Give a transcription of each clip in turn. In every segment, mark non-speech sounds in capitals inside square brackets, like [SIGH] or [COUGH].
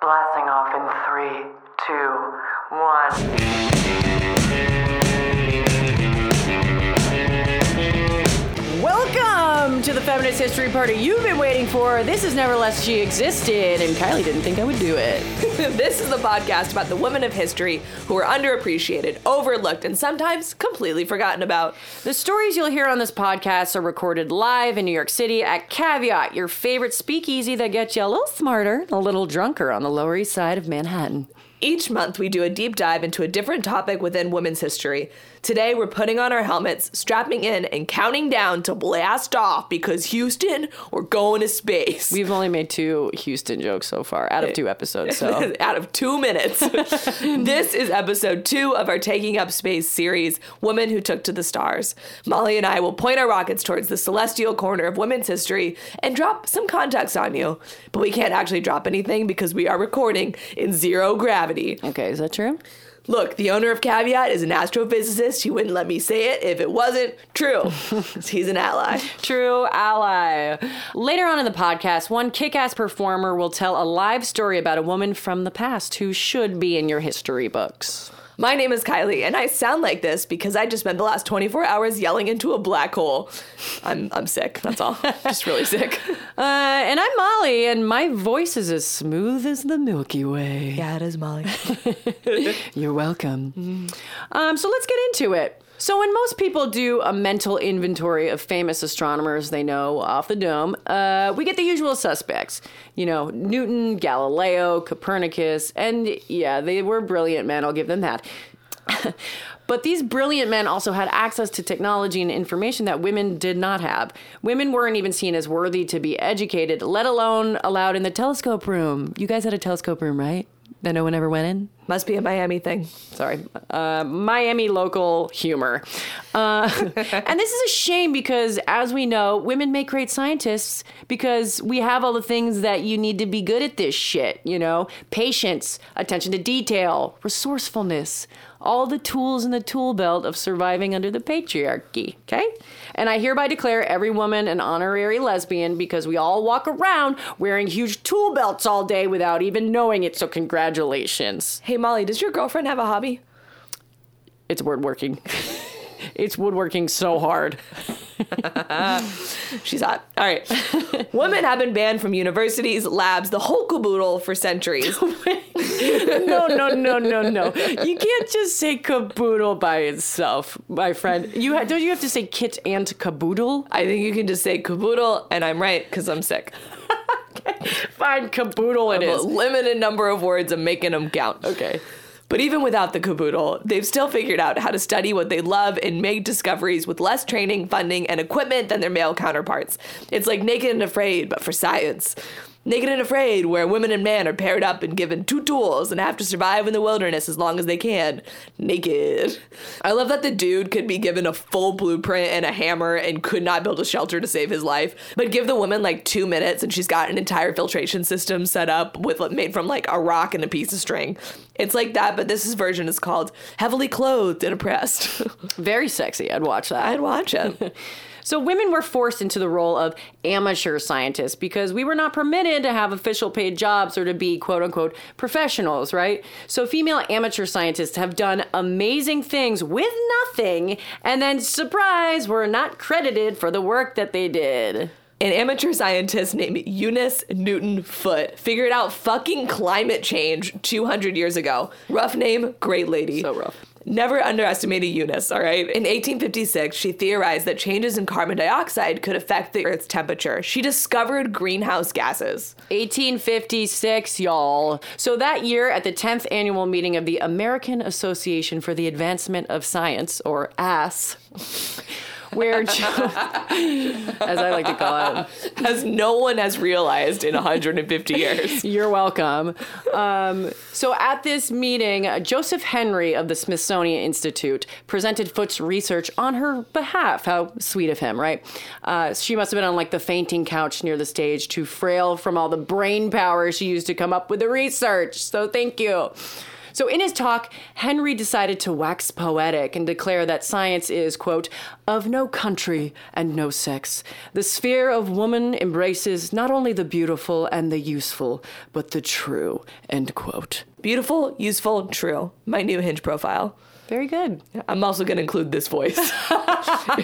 Blasting off in three, two, one. To the Feminist History Party you've been waiting for. This is Nevertheless She Existed, and Kylie didn't think I would do it. [LAUGHS] this is the podcast about the women of history who are underappreciated, overlooked, and sometimes completely forgotten about. The stories you'll hear on this podcast are recorded live in New York City at Caveat, your favorite speakeasy that gets you a little smarter, a little drunker on the Lower East Side of Manhattan. Each month, we do a deep dive into a different topic within women's history. Today, we're putting on our helmets, strapping in, and counting down to blast off because Houston, we're going to space. We've only made two Houston jokes so far out of two episodes, so. [LAUGHS] out of two minutes. [LAUGHS] this is episode two of our Taking Up Space series, Women Who Took to the Stars. Molly and I will point our rockets towards the celestial corner of women's history and drop some context on you. But we can't actually drop anything because we are recording in zero gravity. Okay, is that true? Look, the owner of Caveat is an astrophysicist. He wouldn't let me say it if it wasn't true. [LAUGHS] He's an ally. True ally. Later on in the podcast, one kick ass performer will tell a live story about a woman from the past who should be in your history books. My name is Kylie, and I sound like this because I just spent the last 24 hours yelling into a black hole. I'm, I'm sick, that's all. just really sick. [LAUGHS] Uh, and I'm Molly, and my voice is as smooth as the Milky Way. Yeah, it is Molly. [LAUGHS] You're welcome. Um, so let's get into it. So, when most people do a mental inventory of famous astronomers they know off the dome, uh, we get the usual suspects. You know, Newton, Galileo, Copernicus, and yeah, they were brilliant men, I'll give them that. [LAUGHS] but these brilliant men also had access to technology and information that women did not have. Women weren't even seen as worthy to be educated, let alone allowed in the telescope room. You guys had a telescope room, right? That no one ever went in? Must be a Miami thing. Sorry. Uh, Miami local humor. Uh, [LAUGHS] and this is a shame because, as we know, women make great scientists because we have all the things that you need to be good at this shit, you know? Patience, attention to detail, resourcefulness, all the tools in the tool belt of surviving under the patriarchy, okay? And I hereby declare every woman an honorary lesbian because we all walk around wearing huge tool belts all day without even knowing it, so congratulations. Hey, Molly, does your girlfriend have a hobby? It's woodworking. [LAUGHS] it's woodworking so hard. [LAUGHS] She's hot. All right. [LAUGHS] Women have been banned from universities, labs, the whole caboodle for centuries. [LAUGHS] no, no, no, no, no. You can't just say caboodle by itself, my friend. You ha- don't you have to say kit and caboodle? I think you can just say caboodle, and I'm right because I'm sick. Fine, caboodle it A is. limited number of words. I'm making them count. Okay. But even without the caboodle, they've still figured out how to study what they love and make discoveries with less training, funding, and equipment than their male counterparts. It's like Naked and Afraid, but for science. Naked and Afraid, where women and men are paired up and given two tools and have to survive in the wilderness as long as they can. Naked. I love that the dude could be given a full blueprint and a hammer and could not build a shelter to save his life, but give the woman like two minutes and she's got an entire filtration system set up with made from like a rock and a piece of string. It's like that, but this is version is called Heavily Clothed and Oppressed. [LAUGHS] Very sexy. I'd watch that. I'd watch it. [LAUGHS] So women were forced into the role of amateur scientists because we were not permitted to have official paid jobs or to be quote unquote professionals, right? So female amateur scientists have done amazing things with nothing and then surprise, were not credited for the work that they did. An amateur scientist named Eunice Newton Foote figured out fucking climate change 200 years ago. Rough name, great lady. So rough. Never underestimate a Eunice, all right? In 1856, she theorized that changes in carbon dioxide could affect the Earth's temperature. She discovered greenhouse gases. 1856, y'all. So that year, at the 10th annual meeting of the American Association for the Advancement of Science, or ASS, where, [LAUGHS] as I like to call it, As no one has realized in 150 years. [LAUGHS] You're welcome. Um, so at this meeting, Joseph Henry of the Smithsonian Institute presented Foote's research on her behalf. How sweet of him, right? Uh, she must have been on like the fainting couch near the stage, too frail from all the brain power she used to come up with the research. So thank you. So, in his talk, Henry decided to wax poetic and declare that science is, quote, of no country and no sex. The sphere of woman embraces not only the beautiful and the useful, but the true, end quote. Beautiful, useful, true. My new hinge profile. Very good. I'm also going to include this voice [LAUGHS]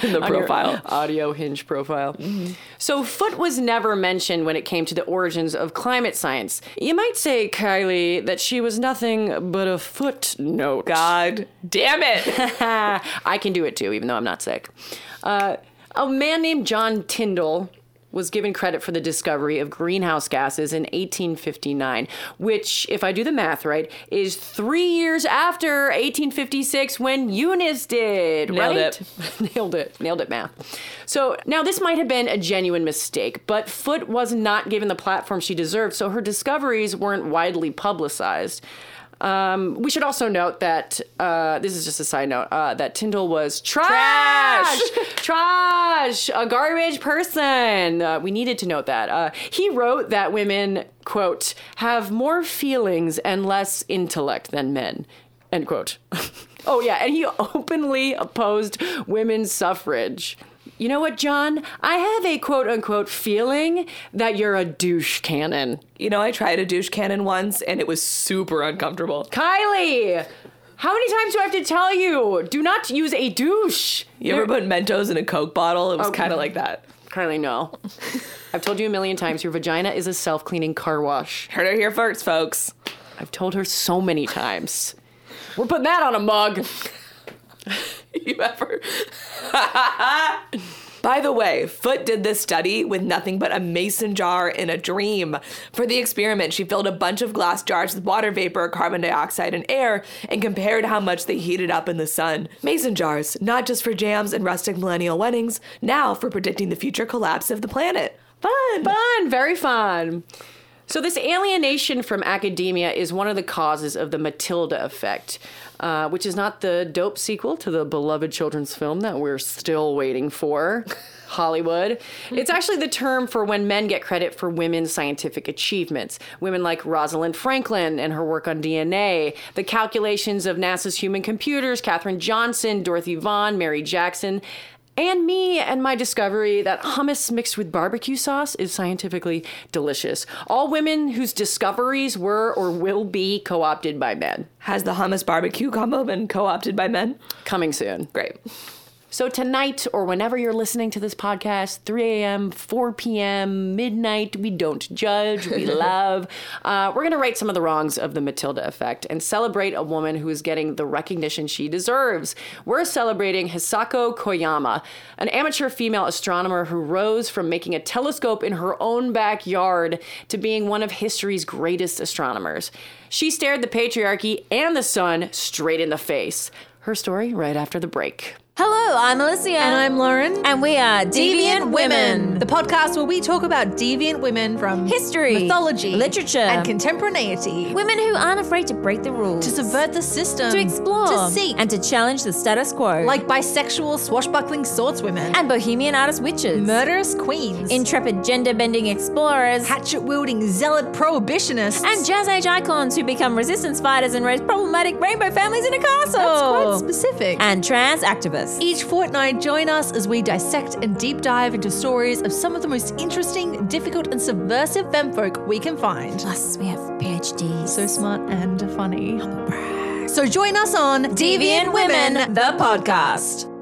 in the profile. audio hinge profile. So, Foote was never mentioned when it came to the origins of climate science. You might say, Kylie, that she was nothing but a footnote. God damn it. [LAUGHS] I can do it too, even though I'm not sick. Uh, a man named John Tyndall was given credit for the discovery of greenhouse gases in 1859, which, if I do the math right, is three years after 1856 when Eunice did. Nailed right? it. [LAUGHS] Nailed it. Nailed it, math. So now this might have been a genuine mistake, but Foote was not given the platform she deserved, so her discoveries weren't widely publicized. Um, we should also note that uh, this is just a side note uh, that Tyndall was trash, [LAUGHS] trash, a garbage person. Uh, we needed to note that. Uh, he wrote that women, quote, have more feelings and less intellect than men, end quote. [LAUGHS] oh yeah, and he openly opposed women's suffrage. You know what, John? I have a quote unquote feeling that you're a douche cannon. You know, I tried a douche cannon once and it was super uncomfortable. Kylie, how many times do I have to tell you? Do not use a douche. You ever put Mentos in a Coke bottle? It was Oh. kind of like that. Kylie, no. I've told you a million times your vagina is a self cleaning car wash. Heard her here first, folks. I've told her so many times. We're putting that on a mug. [LAUGHS] you ever? [LAUGHS] By the way, Foote did this study with nothing but a mason jar in a dream. For the experiment, she filled a bunch of glass jars with water vapor, carbon dioxide, and air and compared how much they heated up in the sun. Mason jars, not just for jams and rustic millennial weddings, now for predicting the future collapse of the planet. Fun! Fun, very fun. So, this alienation from academia is one of the causes of the Matilda effect, uh, which is not the dope sequel to the beloved children's film that we're still waiting for. [LAUGHS] Hollywood. It's [LAUGHS] actually the term for when men get credit for women's scientific achievements. Women like Rosalind Franklin and her work on DNA, the calculations of NASA's human computers, Katherine Johnson, Dorothy Vaughan, Mary Jackson, and me and my discovery that hummus mixed with barbecue sauce is scientifically delicious. All women whose discoveries were or will be co opted by men. Has the hummus barbecue combo been co opted by men? Coming soon. Great. So, tonight, or whenever you're listening to this podcast, 3 a.m., 4 p.m., midnight, we don't judge, we [LAUGHS] love. Uh, we're going to right some of the wrongs of the Matilda effect and celebrate a woman who is getting the recognition she deserves. We're celebrating Hisako Koyama, an amateur female astronomer who rose from making a telescope in her own backyard to being one of history's greatest astronomers. She stared the patriarchy and the sun straight in the face. Her story right after the break. Hello, I'm Alicia. And I'm Lauren. And we are Deviant Women, the podcast where we talk about deviant women from History, mythology, literature, and contemporaneity. Women who aren't afraid to break the rules, To subvert the system, to explore, to seek, and to challenge the status quo. like bisexual swashbuckling swordswomen, and bohemian artist witches, murderous queens, intrepid gender bending explorers, hatchet wielding zealot prohibitionists, and jazz age icons who become resistance fighters and raise problematic rainbow families in a castle. that's quite specific. and trans activists. Each fortnight, join us as we dissect and deep dive into stories of some of the most interesting, difficult, and subversive femfolk we can find. Plus, we have PhDs. So smart and funny. So join us on Deviant Women, the podcast.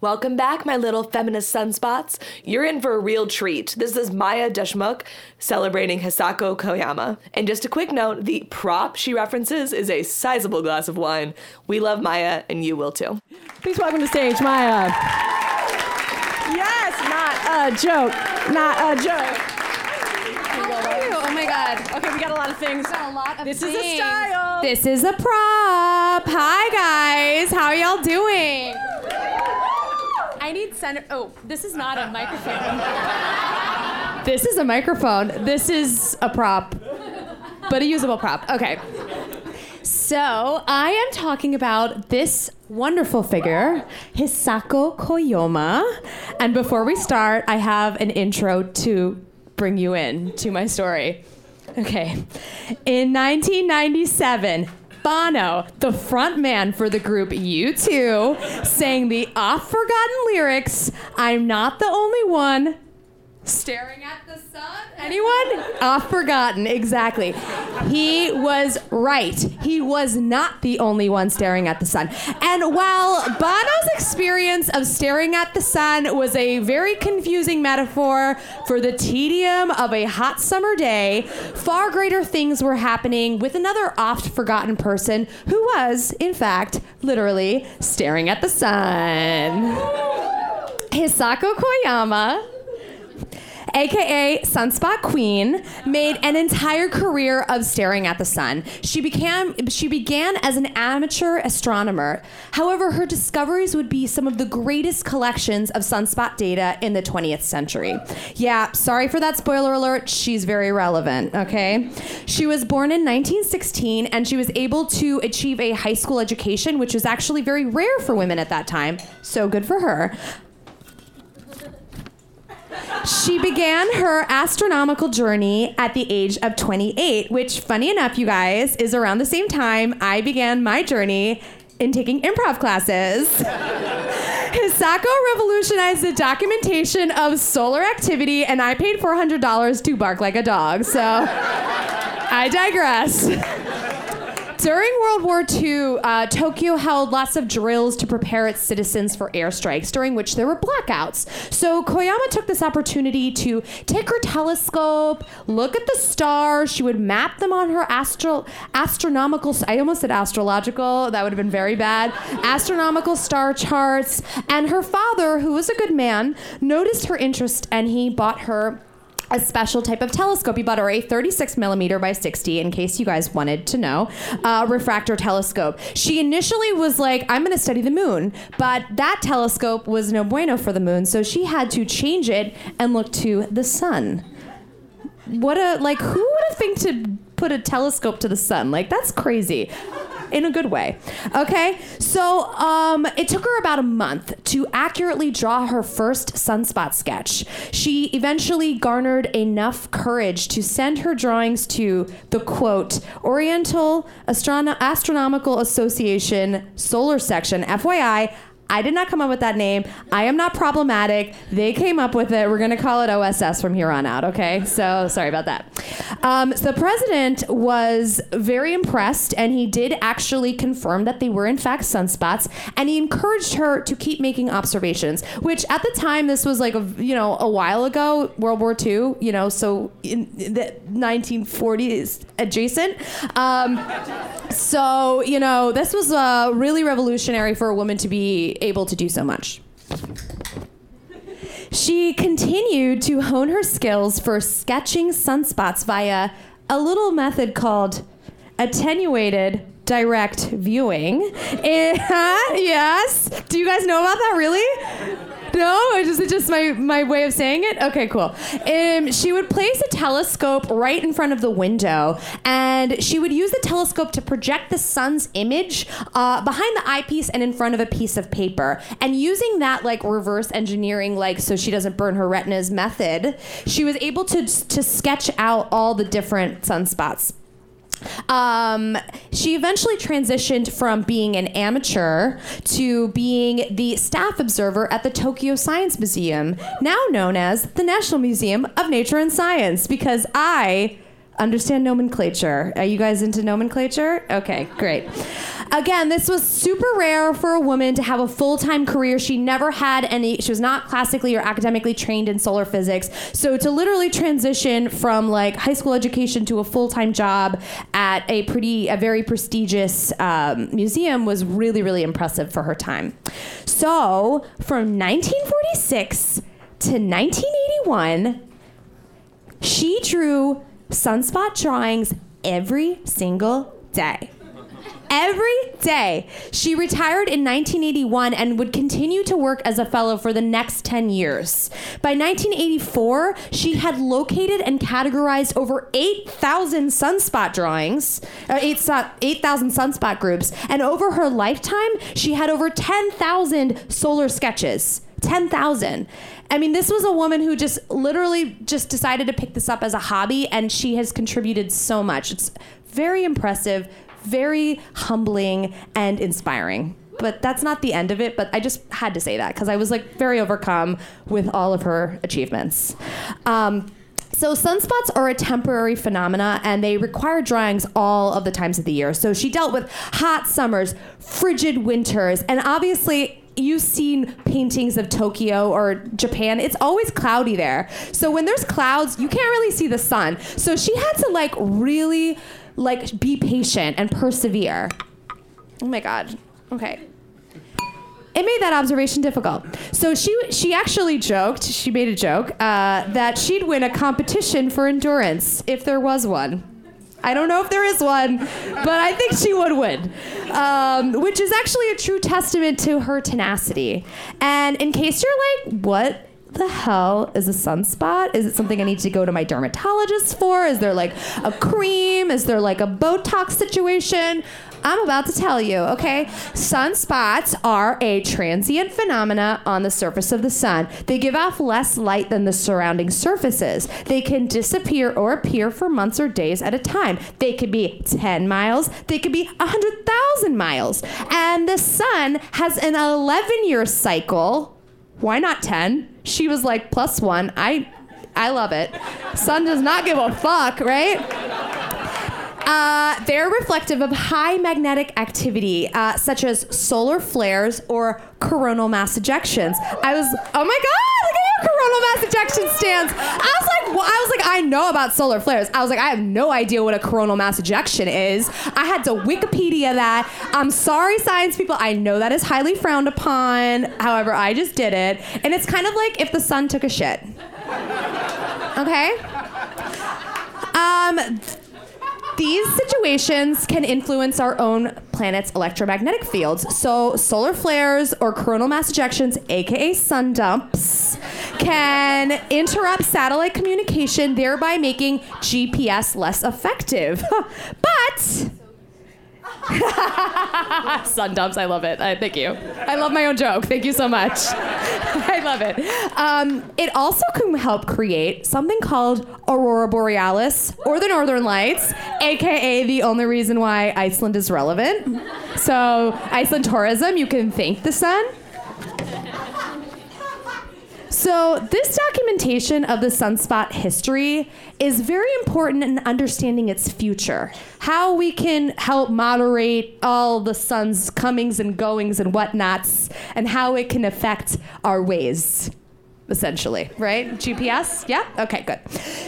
Welcome back, my little feminist sunspots. You're in for a real treat. This is Maya Deshmukh celebrating Hisako Koyama. And just a quick note the prop she references is a sizable glass of wine. We love Maya, and you will too. Please welcome to stage Maya. Yes, not a joke. Not a joke. Oh my god. Okay, we got a lot of things. A lot of This is a style. This is a prop. Hi guys. How y'all doing? Need. Oh, this is not a microphone. [LAUGHS] this is a microphone. This is a prop, but a usable prop. Okay. So I am talking about this wonderful figure, Hisako Koyama. And before we start, I have an intro to bring you in to my story. Okay. In 1997, Bono, the frontman for the group U2, sang the oft forgotten lyrics I'm not the only one. Staring at the sun? Anyone? [LAUGHS] Off forgotten, exactly. He was right. He was not the only one staring at the sun. And while Bono's experience of staring at the sun was a very confusing metaphor for the tedium of a hot summer day, far greater things were happening with another oft forgotten person who was, in fact, literally staring at the sun. Hisako Koyama aka Sunspot Queen, made an entire career of staring at the sun. She began she began as an amateur astronomer. However, her discoveries would be some of the greatest collections of sunspot data in the 20th century. Yeah, sorry for that spoiler alert. She's very relevant, okay? She was born in 1916 and she was able to achieve a high school education, which was actually very rare for women at that time. So good for her. She began her astronomical journey at the age of 28, which, funny enough, you guys, is around the same time I began my journey in taking improv classes. [LAUGHS] Hisako revolutionized the documentation of solar activity, and I paid $400 to bark like a dog. So I digress. During World War II, uh, Tokyo held lots of drills to prepare its citizens for airstrikes, during which there were blackouts. So Koyama took this opportunity to take her telescope, look at the stars. She would map them on her astro- astronomical. I almost said astrological. That would have been very bad. astronomical star charts. And her father, who was a good man, noticed her interest, and he bought her a special type of telescope. He bought a 36 millimeter by 60, in case you guys wanted to know, uh, refractor telescope. She initially was like, I'm going to study the moon, but that telescope was no bueno for the moon, so she had to change it and look to the sun. What a, like, who would have think to put a telescope to the sun? Like, that's crazy in a good way. Okay, so um, it took her about a month to accurately draw her first sunspot sketch. She eventually garnered enough courage to send her drawings to the quote Oriental Astrono- Astronomical Association Solar Section. FYI. I did not come up with that name. I am not problematic. They came up with it. We're going to call it OSS from here on out, okay? So sorry about that. Um, so the president was very impressed, and he did actually confirm that they were, in fact, sunspots, and he encouraged her to keep making observations, which at the time, this was like, a, you know, a while ago, World War II, you know, so in the 1940s adjacent. Um, so, you know, this was uh, really revolutionary for a woman to be able to do so much. She continued to hone her skills for sketching sunspots via a little method called attenuated direct viewing. [LAUGHS] [LAUGHS] Yes. Do you guys know about that really? No, it's just, it's just my, my way of saying it. Okay, cool. Um, she would place a telescope right in front of the window, and she would use the telescope to project the sun's image uh, behind the eyepiece and in front of a piece of paper. And using that like reverse engineering, like so she doesn't burn her retinas method, she was able to to sketch out all the different sunspots. Um, she eventually transitioned from being an amateur to being the staff observer at the Tokyo Science Museum, now known as the National Museum of Nature and Science, because I understand nomenclature. Are you guys into nomenclature? Okay, great. Again, this was super rare for a woman to have a full time career. She never had any, she was not classically or academically trained in solar physics. So to literally transition from like high school education to a full time job at a pretty, a very prestigious um, museum was really, really impressive for her time. So from 1946 to 1981, she drew sunspot drawings every single day. Every day. She retired in 1981 and would continue to work as a fellow for the next 10 years. By 1984, she had located and categorized over 8,000 sunspot drawings, uh, 8,000 sunspot groups, and over her lifetime, she had over 10,000 solar sketches. 10,000. I mean, this was a woman who just literally just decided to pick this up as a hobby, and she has contributed so much. It's very impressive, very humbling, and inspiring. But that's not the end of it. But I just had to say that because I was like very overcome with all of her achievements. Um, so sunspots are a temporary phenomena and they require dryings all of the times of the year. So she dealt with hot summers, frigid winters, and obviously you've seen paintings of Tokyo or Japan. It's always cloudy there. So when there's clouds, you can't really see the sun. So she had to like really like be patient and persevere. Oh my god. Okay it made that observation difficult. So she she actually joked. She made a joke uh, that she'd win a competition for endurance if there was one. I don't know if there is one, but I think she would win, um, which is actually a true testament to her tenacity. And in case you're like, what? The hell is a sunspot? Is it something I need to go to my dermatologist for? Is there like a cream? Is there like a Botox situation? I'm about to tell you, okay? Sunspots are a transient phenomena on the surface of the sun. They give off less light than the surrounding surfaces. They can disappear or appear for months or days at a time. They could be 10 miles, they could be 100,000 miles. And the sun has an 11 year cycle. Why not 10? She was like, plus one. I I love it. Sun does not give a fuck, right? Uh, they're reflective of high magnetic activity, uh, such as solar flares or coronal mass ejections. I was, oh my god, coronal mass ejection stands. I was like, well, I was like, I know about solar flares. I was like, I have no idea what a coronal mass ejection is. I had to Wikipedia that. I'm sorry, science people. I know that is highly frowned upon. However, I just did it, and it's kind of like if the sun took a shit. Okay. Um, these situations can influence our own planet's electromagnetic fields. So, solar flares or coronal mass ejections, aka sun dumps, can interrupt satellite communication, thereby making GPS less effective. [LAUGHS] but [LAUGHS] Sun dumps. I love it. Uh, thank you. I love my own joke. Thank you so much. [LAUGHS] I love it. Um, it also can help create something called aurora borealis or the northern lights, aka the only reason why Iceland is relevant. So, Iceland tourism, you can thank the sun. So, this documentation of the sunspot history is very important in understanding its future. How we can help moderate all the sun's comings and goings and whatnots, and how it can affect our ways essentially, right? GPS? Yeah? Okay, good.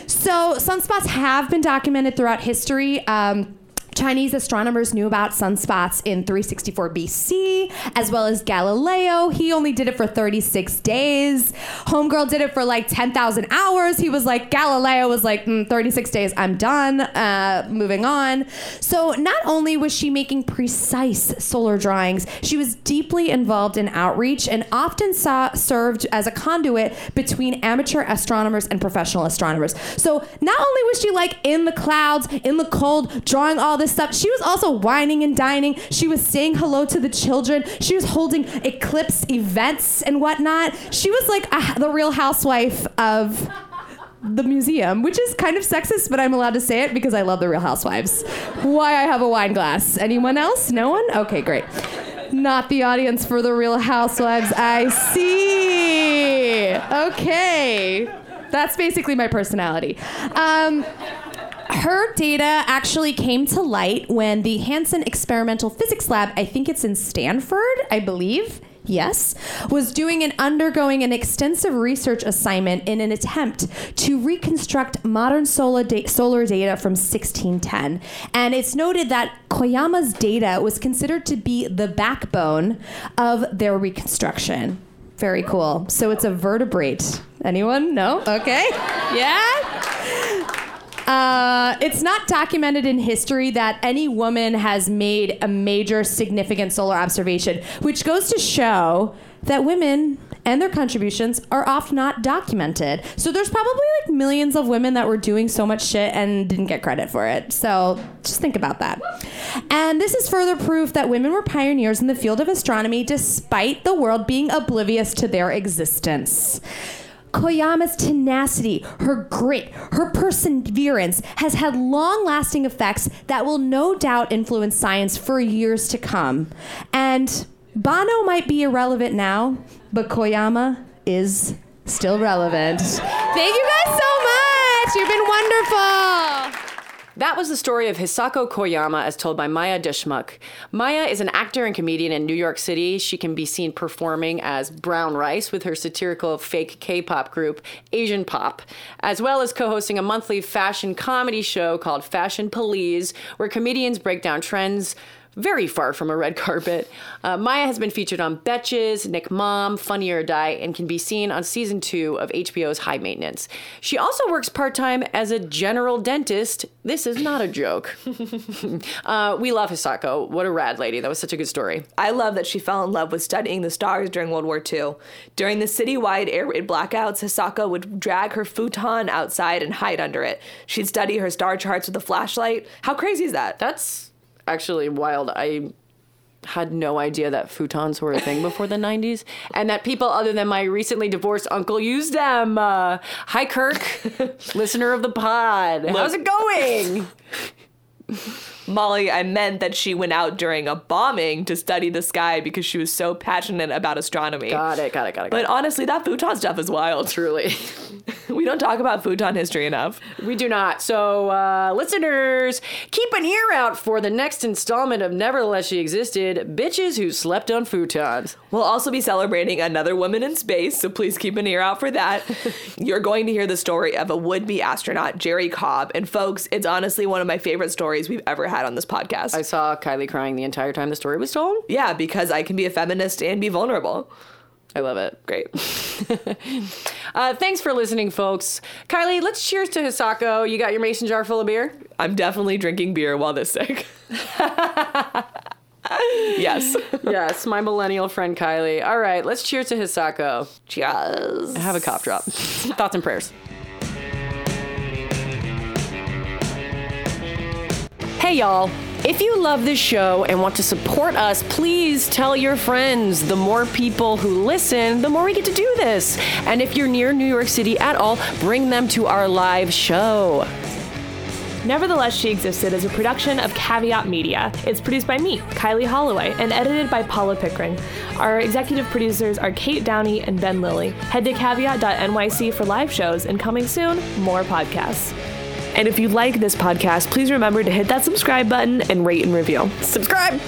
So, sunspots have been documented throughout history. Um, Chinese astronomers knew about sunspots in 364 BC, as well as Galileo. He only did it for 36 days. Homegirl did it for like 10,000 hours. He was like, Galileo was like, mm, 36 days, I'm done, uh, moving on. So not only was she making precise solar drawings, she was deeply involved in outreach and often saw, served as a conduit between amateur astronomers and professional astronomers. So not only was she like in the clouds, in the cold, drawing all this stuff, she was also whining and dining. She was saying hello to the children. She was holding eclipse events and whatnot. She was like a, the real housewife of the museum, which is kind of sexist, but I'm allowed to say it because I love the Real Housewives. Why I have a wine glass? Anyone else? No one? Okay, great. Not the audience for the Real Housewives. I see. Okay. That's basically my personality. Um, her data actually came to light when the Hansen Experimental Physics Lab, I think it's in Stanford, I believe, yes, was doing and undergoing an extensive research assignment in an attempt to reconstruct modern solar, da- solar data from 1610. And it's noted that Koyama's data was considered to be the backbone of their reconstruction. Very cool. So it's a vertebrate. Anyone? No? Okay. Yeah? Uh, it's not documented in history that any woman has made a major significant solar observation, which goes to show that women and their contributions are often not documented. So there's probably like millions of women that were doing so much shit and didn't get credit for it. So just think about that. And this is further proof that women were pioneers in the field of astronomy despite the world being oblivious to their existence. Koyama's tenacity, her grit, her perseverance has had long lasting effects that will no doubt influence science for years to come. And Bono might be irrelevant now, but Koyama is still relevant. Thank you guys so much. You've been wonderful. That was the story of Hisako Koyama as told by Maya Deshmukh. Maya is an actor and comedian in New York City. She can be seen performing as Brown Rice with her satirical fake K pop group, Asian Pop, as well as co hosting a monthly fashion comedy show called Fashion Police, where comedians break down trends very far from a red carpet. Uh, Maya has been featured on Betches, Nick Mom, Funny or Die, and can be seen on season two of HBO's High Maintenance. She also works part time as a general dentist. This is not a joke. [LAUGHS] uh, we love Hisako. What a rad lady. That was such a good story. I love that she fell in love with studying the stars during World War II. During the citywide air raid blackouts, Hisako would drag her futon outside and hide under it. She'd study her star charts with a flashlight. How crazy is that? That's actually wild. I had no idea that futons were a thing before the 90s and that people other than my recently divorced uncle used them. Uh, hi, Kirk, [LAUGHS] listener of the pod. How's it going? [LAUGHS] Molly, I meant that she went out during a bombing to study the sky because she was so passionate about astronomy. Got it, got it, got it. Got But it. honestly, that futon stuff is wild. Truly. [LAUGHS] [LAUGHS] We don't talk about futon history enough. We do not. So, uh, listeners, keep an ear out for the next installment of Nevertheless She Existed Bitches Who Slept on Futons. We'll also be celebrating another woman in space, so please keep an ear out for that. [LAUGHS] You're going to hear the story of a would be astronaut, Jerry Cobb. And folks, it's honestly one of my favorite stories we've ever had on this podcast. I saw Kylie crying the entire time the story was told. yeah, because I can be a feminist and be vulnerable. I love it. Great. [LAUGHS] Uh, thanks for listening, folks. Kylie, let's cheers to Hisako. You got your mason jar full of beer? I'm definitely drinking beer while this sick. [LAUGHS] yes. yes, my millennial friend Kylie. All right, let's cheers to Hisako. Cheers. I have a cough drop. [LAUGHS] Thoughts and prayers. Hey, y'all. If you love this show and want to support us, please tell your friends. The more people who listen, the more we get to do this. And if you're near New York City at all, bring them to our live show. Nevertheless, She Existed is a production of Caveat Media. It's produced by me, Kylie Holloway, and edited by Paula Pickering. Our executive producers are Kate Downey and Ben Lilly. Head to caveat.nyc for live shows, and coming soon, more podcasts. And if you like this podcast, please remember to hit that subscribe button and rate and review. Subscribe!